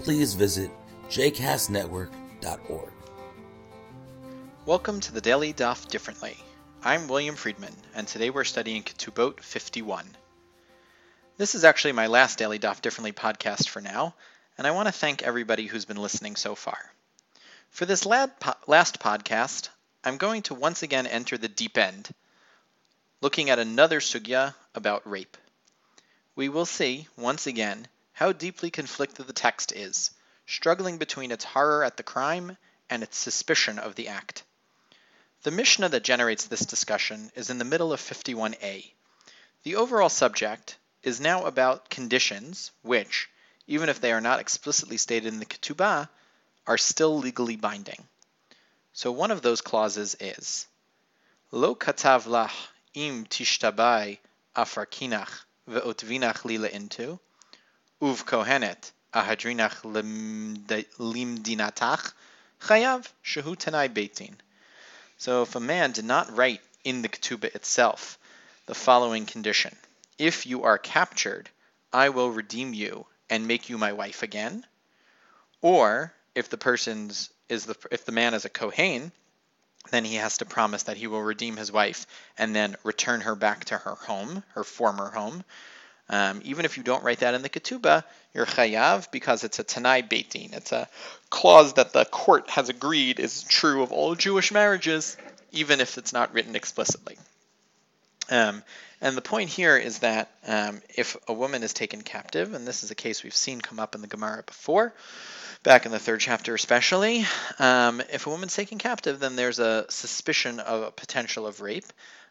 please visit jcastnetwork.org. Welcome to the Daily Daf Differently. I'm William Friedman, and today we're studying Ketubot 51. This is actually my last Daily Daf Differently podcast for now, and I want to thank everybody who's been listening so far. For this last podcast, I'm going to once again enter the deep end, looking at another sugya about rape. We will see, once again, how deeply conflicted the text is, struggling between its horror at the crime and its suspicion of the act. The Mishnah that generates this discussion is in the middle of 51a. The overall subject is now about conditions which, even if they are not explicitly stated in the ketubah, are still legally binding. So one of those clauses is Lo katav lach im tishtabai afarkinach ve'otvinach lila into uv kohenet ahadrinach limdinatach chayav shehu tanai beitin. So if a man did not write in the ketubah itself the following condition, if you are captured, I will redeem you and make you my wife again, or if the person's is the if the man is a kohen, then he has to promise that he will redeem his wife and then return her back to her home, her former home, um, even if you don't write that in the ketubah, you're chayav because it's a tanai beitin. It's a clause that the court has agreed is true of all Jewish marriages, even if it's not written explicitly. Um, and the point here is that um, if a woman is taken captive, and this is a case we've seen come up in the Gemara before, back in the third chapter especially, um, if a woman's taken captive, then there's a suspicion of a potential of rape.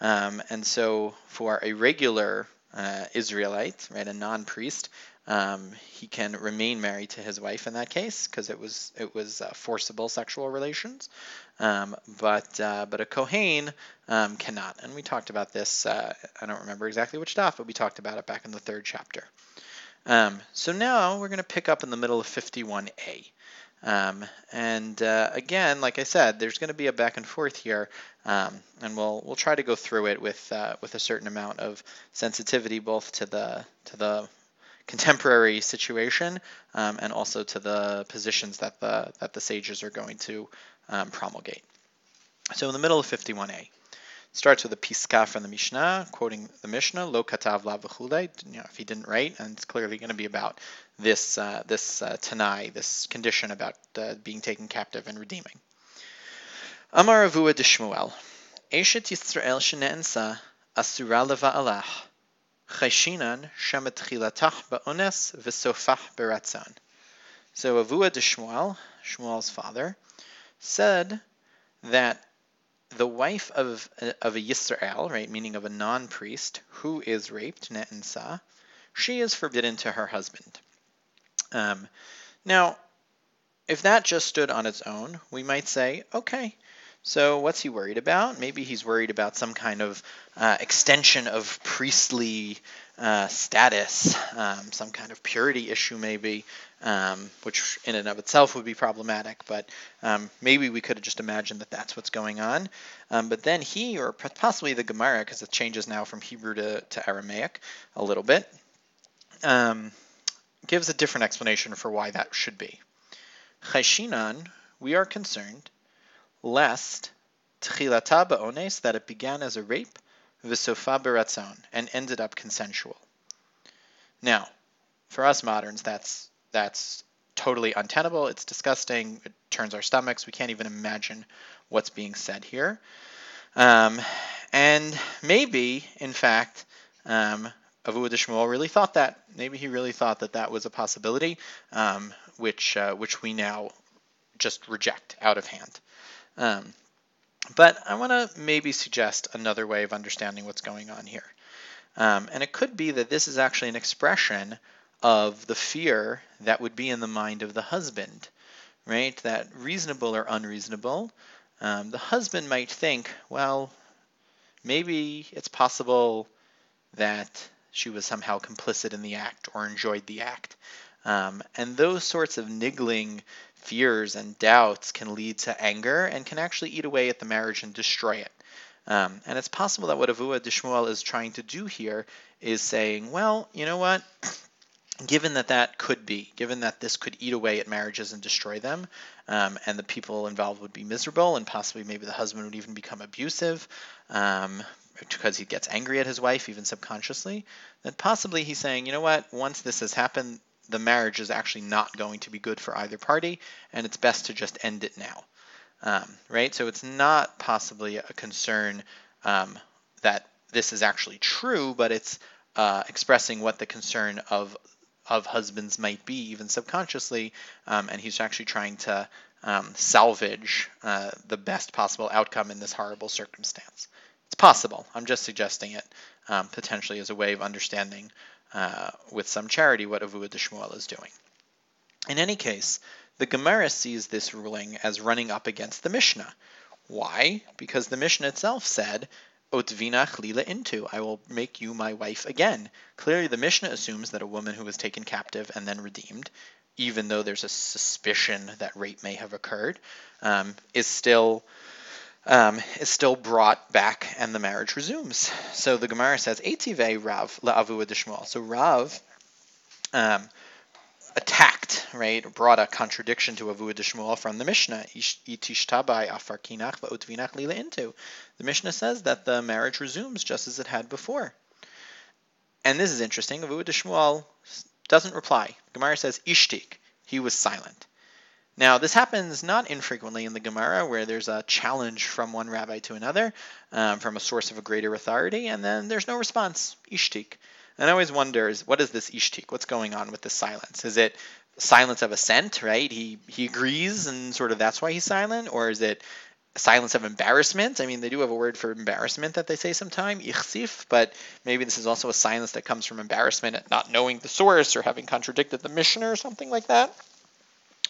Um, and so for a regular uh, Israelite, right, a non-priest, um, he can remain married to his wife in that case because it was it was uh, forcible sexual relations. Um, but uh, but a kohen um, cannot, and we talked about this. Uh, I don't remember exactly which stuff, but we talked about it back in the third chapter. Um, so now we're going to pick up in the middle of 51a. Um, and uh, again, like I said, there's going to be a back and forth here, um, and we'll we'll try to go through it with uh, with a certain amount of sensitivity, both to the to the contemporary situation um, and also to the positions that the that the sages are going to um, promulgate. So in the middle of 51a, starts with a piska from the Mishnah, quoting the Mishnah, lo katav la you know, if he didn't write, and it's clearly going to be about this uh, this uh, tanai, this condition about uh, being taken captive and redeeming. Amar Avua de Shmuel, Eshet Yisrael shene'ensa asura leva'alah, chayshinan shemet chilatach ba'ones v'sofach beratzon. So Avua de Shmuel, Shmuel's father, said that the wife of of a Yisrael, right, meaning of a non-priest who is raped, ne'ensa, she is forbidden to her husband. Um, now, if that just stood on its own, we might say, okay, so what's he worried about? Maybe he's worried about some kind of uh, extension of priestly uh, status, um, some kind of purity issue, maybe, um, which in and of itself would be problematic. But um, maybe we could have just imagined that that's what's going on. Um, but then he, or possibly the Gemara, because it changes now from Hebrew to, to Aramaic a little bit, um, gives a different explanation for why that should be. Chayshinan, we are concerned lest tchilata ba'ones, that it began as a rape, v'sofa beratzon, and ended up consensual. Now, for us moderns, that's that's totally untenable. It's disgusting. It turns our stomachs. We can't even imagine what's being said here. Um, and maybe, in fact, um, Avu Shmuel really thought that. Maybe he really thought that that was a possibility, um, which uh, which we now just reject out of hand. Um, but I want to maybe suggest another way of understanding what's going on here. Um, and it could be that this is actually an expression of the fear that would be in the mind of the husband right? That reasonable or unreasonable. Um, the husband might think, well, maybe it's possible that she was somehow complicit in the act or enjoyed the act. Um, and those sorts of niggling fears and doubts can lead to anger and can actually eat away at the marriage and destroy it. Um, and it's possible that what Avua Dishmuel is trying to do here is saying, well, you know what? given that that could be, given that this could eat away at marriages and destroy them, um, and the people involved would be miserable, and possibly maybe the husband would even become abusive um, because he gets angry at his wife, even subconsciously, then possibly he's saying, you know what, once this has happened, the marriage is actually not going to be good for either party, and it's best to just end it now. Um, right? So it's not possibly a concern um, that this is actually true, but it's uh, expressing what the concern of of husbands might be, even subconsciously, um, and he's actually trying to um, salvage uh, the best possible outcome in this horrible circumstance. It's possible. I'm just suggesting it um, potentially as a way of understanding uh, with some charity what Avua de Shmuel is doing. In any case, the Gemara sees this ruling as running up against the Mishnah. Why? Because the Mishnah itself said Otvinach lila into, I will make you my wife again. Clearly, the Mishnah assumes that a woman who was taken captive and then redeemed, even though there's a suspicion that rape may have occurred, um, is still um, is still brought back and the marriage resumes. So the Gemara says, Etive Rav la'avu adishmuel. So Rav um, attacked, right, brought a contradiction to Avu Shmuel from the Mishnah. Into. The Mishnah says that the marriage resumes just as it had before. And this is interesting. Avu Shmuel doesn't reply. Gemara says ishtik. He was silent. Now, this happens not infrequently in the Gemara, where there's a challenge from one rabbi to another, um, from a source of a greater authority, and then there's no response. Ishtik. And I always wonders, what is this ishtik? What's going on with the silence? Is it silence of assent, right? He he agrees, and sort of that's why he's silent, or is it silence of embarrassment? I mean, they do have a word for embarrassment that they say sometime, ichsif, but maybe this is also a silence that comes from embarrassment at not knowing the source or having contradicted the Mishnah or something like that.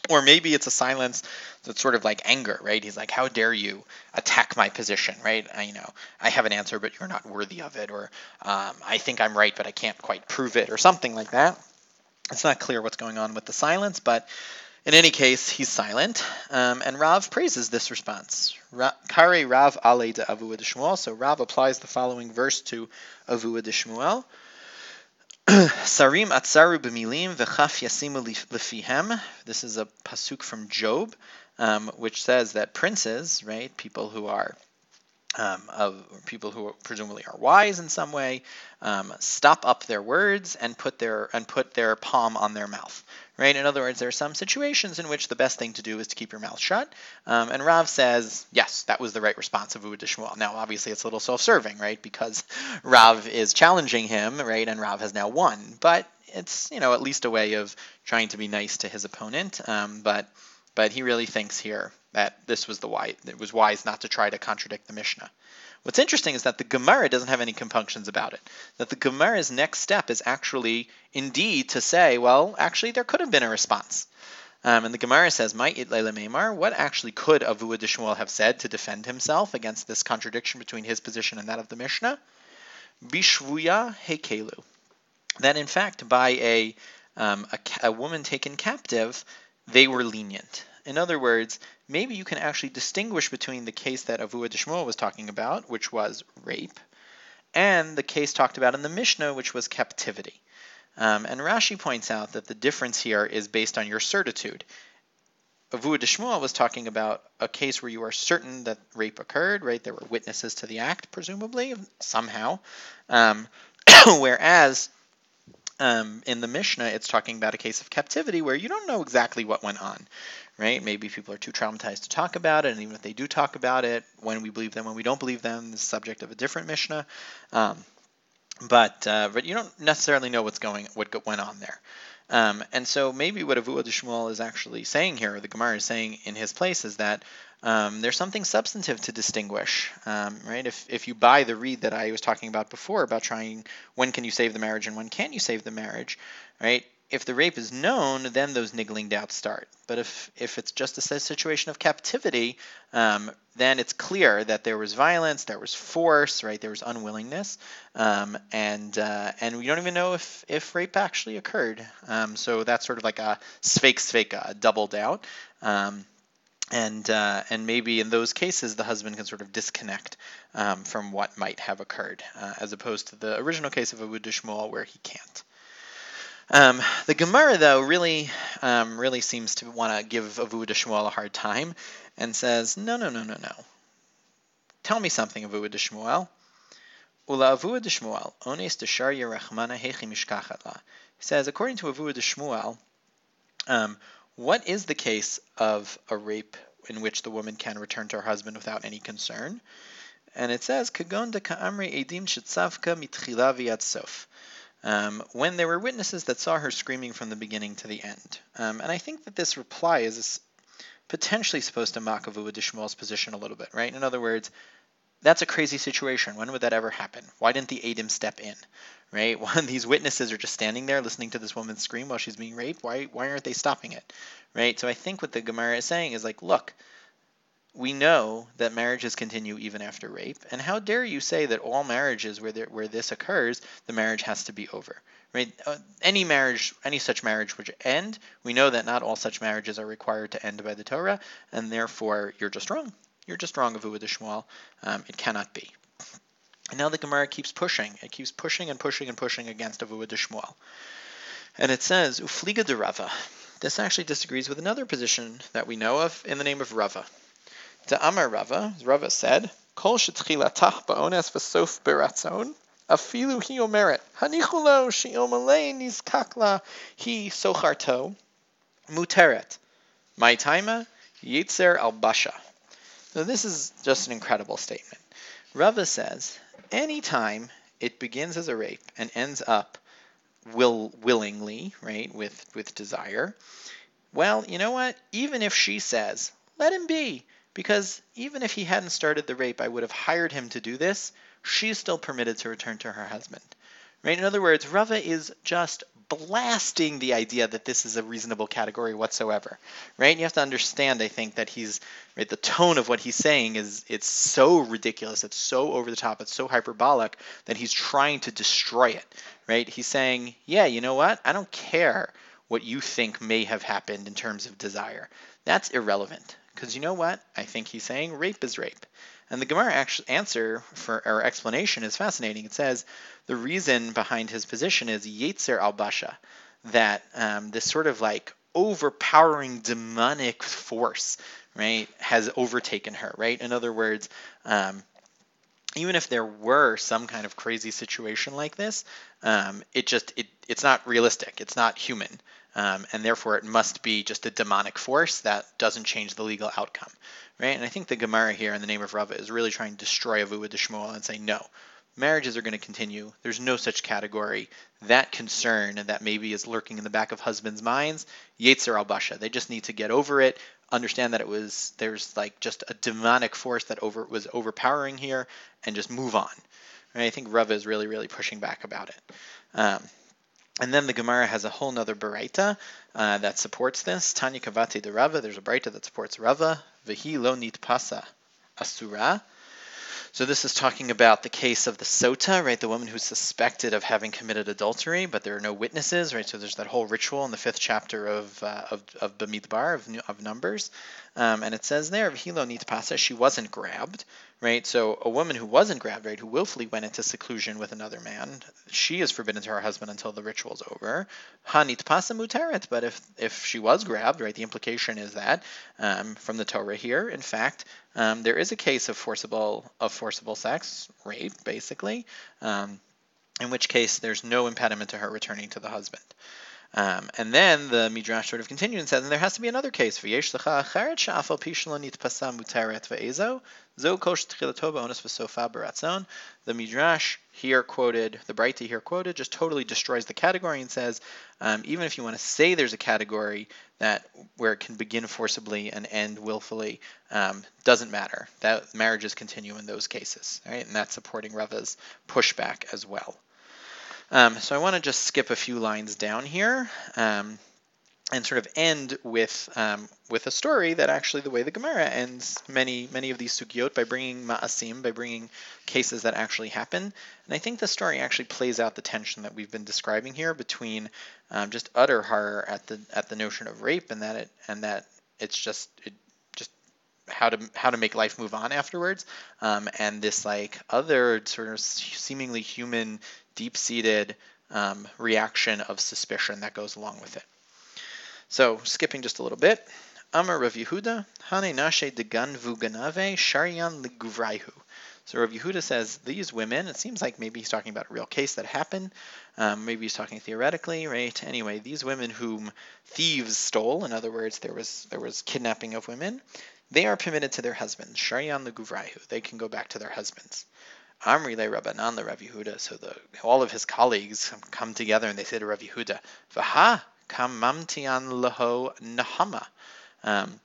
Or maybe it's a silence that's sort of like anger, right? He's like, "How dare you attack my position?" Right? I, you know, I have an answer, but you're not worthy of it, or um, I think I'm right, but I can't quite prove it, or something like that. It's not clear what's going on with the silence, but in any case, he's silent, um, and Rav praises this response. Kare Rav ale de Avua de Shmuel. So Rav applies the following verse to Avua de Shmuel. Sarim atzaru b'milim v'chaf yasimu lefihem. This is a pasuk from Job, um, which says that princes, right, people who are um, of people who presumably are wise in some way, um, stop up their words and put their and put their palm on their mouth. Right. In other words, there are some situations in which the best thing to do is to keep your mouth shut. Um, and Rav says, yes, that was the right response of Uud Shmuel. Now, obviously, it's a little self-serving, right? Because Rav is challenging him, right? And Rav has now won. But it's you know at least a way of trying to be nice to his opponent. Um, but but he really thinks here that this was the wise. It was wise not to try to contradict the Mishnah. What's interesting is that the Gemara doesn't have any compunctions about it. That the Gemara's next step is actually indeed to say, well, actually there could have been a response. Um, and the Gemara says, "My itleile meimar." What actually could Avua Dishmuel have said to defend himself against this contradiction between his position and that of the Mishnah? Bishvuya hekelu. That in fact, by a, um, a, a woman taken captive, they were lenient. In other words, maybe you can actually distinguish between the case that Avua Dishmuel was talking about, which was rape, and the case talked about in the Mishnah, which was captivity. Um, and Rashi points out that the difference here is based on your certitude. Avua Dishmuel was talking about a case where you are certain that rape occurred, right? There were witnesses to the act, presumably, somehow. Um, whereas um, in the Mishnah, it's talking about a case of captivity where you don't know exactly what went on, right? Maybe people are too traumatized to talk about it, and even if they do talk about it, when we believe them, when we don't believe them, the subject of a different Mishnah. Um, but uh, but you don't necessarily know what's going what went on there. Um, and so maybe what Avua de Shmuel is actually saying here, or the Gemara is saying in his place, is that um, there's something substantive to distinguish, um, right? If, if you buy the read that I was talking about before about trying when can you save the marriage and when can't you save the marriage, right? If the rape is known, then those niggling doubts start. But if, if it's just a situation of captivity, um, then it's clear that there was violence, there was force, right? There was unwillingness, um, and uh, and we don't even know if, if rape actually occurred. Um, so that's sort of like a svek sveka, a double doubt. Um, and uh, and maybe in those cases the husband can sort of disconnect um, from what might have occurred, uh, as opposed to the original case of Abu Shmuel where he can't. Um, the Gemara, though, really, um, really seems to want to give Avu de Shmuel a hard time, and says, "No, no, no, no, no. Tell me something, Avu de Shmuel." Ula Avu de Shmuel, ones de shar yerachmana hechi mishkachat He says, according to Avu de Shmuel, um, what is the case of a rape in which the woman can return to her husband without any concern? And it says, "Kagon de ka'amri edim shetzavka mitchila v'yad sof." Um, when there were witnesses that saw her screaming from the beginning to the end. Um, and I think that this reply is potentially supposed to mock Avu Shmuel's position a little bit, right? In other words, that's a crazy situation. When would that ever happen? Why didn't the Adim step in, right? These witnesses are just standing there listening to this woman scream while she's being raped, why why aren't they stopping it, right? So I think what the Gemara is saying is like, look, we know that marriages continue even after rape, and how dare you say that all marriages where there, where this occurs, the marriage has to be over? Right? Uh, any marriage, any such marriage would end. We know that not all such marriages are required to end by the Torah, and therefore you're just wrong. You're just wrong, Avuah Shmuel. Um, it cannot be. And now the Gemara keeps pushing. It keeps pushing and pushing and pushing against Avuah Shmuel. And it says, Ufliga de Rava. This actually disagrees with another position that we know of in the name of Rava. Amar Rava, Rava said, Kol shetchilatach ba'ones v'sof beratzon, afilu hi omeret, hanichu lo she'omalei nizkakla hi socharto, muteret, my taima, yitzer al basha. So this is just an incredible statement. Rava says, anytime it begins as a rape and ends up will willingly, right, with with desire, well, you know what? Even if she says, let him be, because even if he hadn't started the rape, I would have hired him to do this. She's still permitted to return to her husband. Right? In other words, Rava is just blasting the idea that this is a reasonable category whatsoever. Right? You have to understand, I think, that he's right, the tone of what he's saying is it's so ridiculous, it's so over the top, it's so hyperbolic that he's trying to destroy it. Right? He's saying, Yeah, you know what? I don't care what you think may have happened in terms of desire. That's irrelevant. Because you know what? I think he's saying rape is rape. And the Gemara answer for or explanation is fascinating. It says the reason behind his position is Yetzer al Basha, that um, this sort of like overpowering demonic force, right, has overtaken her, right? In other words, um, even if there were some kind of crazy situation like this, um, it just it it's not realistic. It's not human um, and therefore it must be just a demonic force that doesn't change the legal outcome, right? And I think the Gemara here in the name of Rava is really trying to destroy Avuah de Shmuel and say no, marriages are going to continue. There's no such category. That concern that maybe is lurking in the back of husbands' minds, Yetzer al Basha. They just need to get over it, understand that it was there's like just a demonic force that over was overpowering here, and just move on. I think Rava is really really pushing back about it. Um, and then the Gemara has a whole nother Baraita uh, that supports this. Tanya Kavati de Rava, there's a Baraita that supports Rava. Vihi lo pasa asura. So this is talking about the case of the sota, right? The woman who's suspected of having committed adultery, but there are no witnesses, right? So there's that whole ritual in the fifth chapter of uh, of, of Bamidbar of, of Numbers, um, and it says there, Hilo pasa, she wasn't grabbed, right? So a woman who wasn't grabbed, right, who willfully went into seclusion with another man, she is forbidden to her husband until the ritual's over. Hanit pasa muteret, but if if she was grabbed, right, the implication is that um, from the Torah here, in fact, um, there is a case of forcible of forcible sex, rape, basically, um, in which case there's no impediment to her returning to the husband. Um, and then the Midrash sort of continues and says, and there has to be another case. The Midrash here quoted, the Braita here quoted, just totally destroys the category and says, um, even if you want to say there's a category that where it can begin forcibly and end willfully, um, doesn't matter. That marriages continue in those cases, right? And that's supporting Rava's pushback as well. Um, so I want to just skip a few lines down here. Um, and sort of end with um, with a story that actually the way the Gemara ends many many of these sugyot by bringing ma'asim by bringing cases that actually happen and I think the story actually plays out the tension that we've been describing here between um, just utter horror at the at the notion of rape and that it and that it's just it how to how to make life move on afterwards um, and this like other sort of seemingly human deep seated um, reaction of suspicion that goes along with it. So skipping just a little bit. Amar Rav Yehuda, Hane Nashe Degan Vuganave Sharian Liguvraihu. So Rav Yehuda says these women, it seems like maybe he's talking about a real case that happened. Um, maybe he's talking theoretically, right? Anyway, these women whom thieves stole, in other words, there was there was kidnapping of women, they are permitted to their husbands. Sharian Liguvraihu. They can go back to their husbands. Amri le Rabbanan le Rav Yehuda. So the, all of his colleagues come together and they say to Rav Yehuda, Vaha kamamtian laho nahama, um,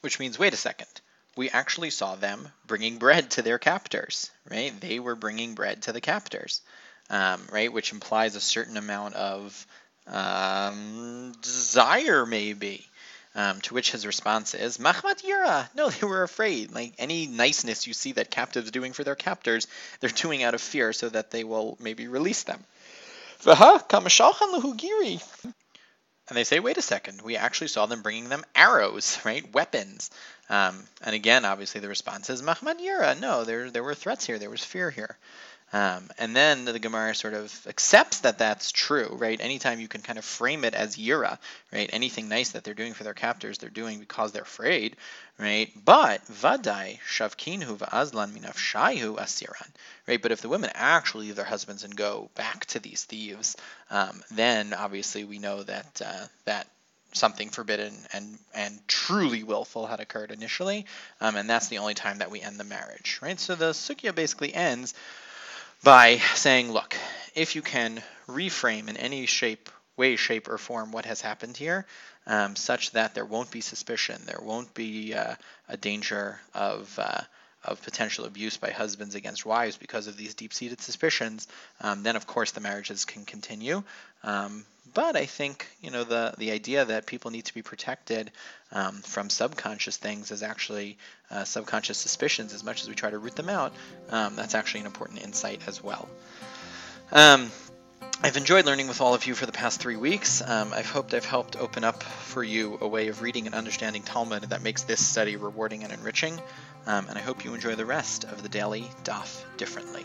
which means, wait a second, we actually saw them bringing bread to their captors, right? They were bringing bread to the captors, um, right? Which implies a certain amount of um, desire, maybe. Um, to which his response is, Mahmat Yura. No, they were afraid. Like any niceness you see that captives doing for their captors, they're doing out of fear so that they will maybe release them. And they say, wait a second, we actually saw them bringing them arrows, right? Weapons. Um, and again, obviously, the response is, Mahmad Yura. No, there, there were threats here. There was fear here. Um, and then the Gemara sort of accepts that that's true, right? Anytime you can kind of frame it as Yira, right? Anything nice that they're doing for their captors, they're doing because they're afraid, right? But Vadai Shavkinhu Va'azlan Minafshaihu Asiran, right? But if the women actually leave their husbands and go back to these thieves, um, then obviously we know that uh, that something forbidden and and truly willful had occurred initially, um, and that's the only time that we end the marriage, right? So the sugya basically ends by saying, look, if you can reframe in any shape, way, shape, or form what has happened here, um, such that there won't be suspicion, there won't be uh, a danger of uh, of potential abuse by husbands against wives because of these deep-seated suspicions, um, then of course the marriages can continue. Um, but I think you know the the idea that people need to be protected um, from subconscious things is actually uh, subconscious suspicions. As much as we try to root them out, um, that's actually an important insight as well. Um, I've enjoyed learning with all of you for the past three weeks. Um, I've hoped I've helped open up for you a way of reading and understanding Talmud that makes this study rewarding and enriching. Um, and I hope you enjoy the rest of the daily Daf differently.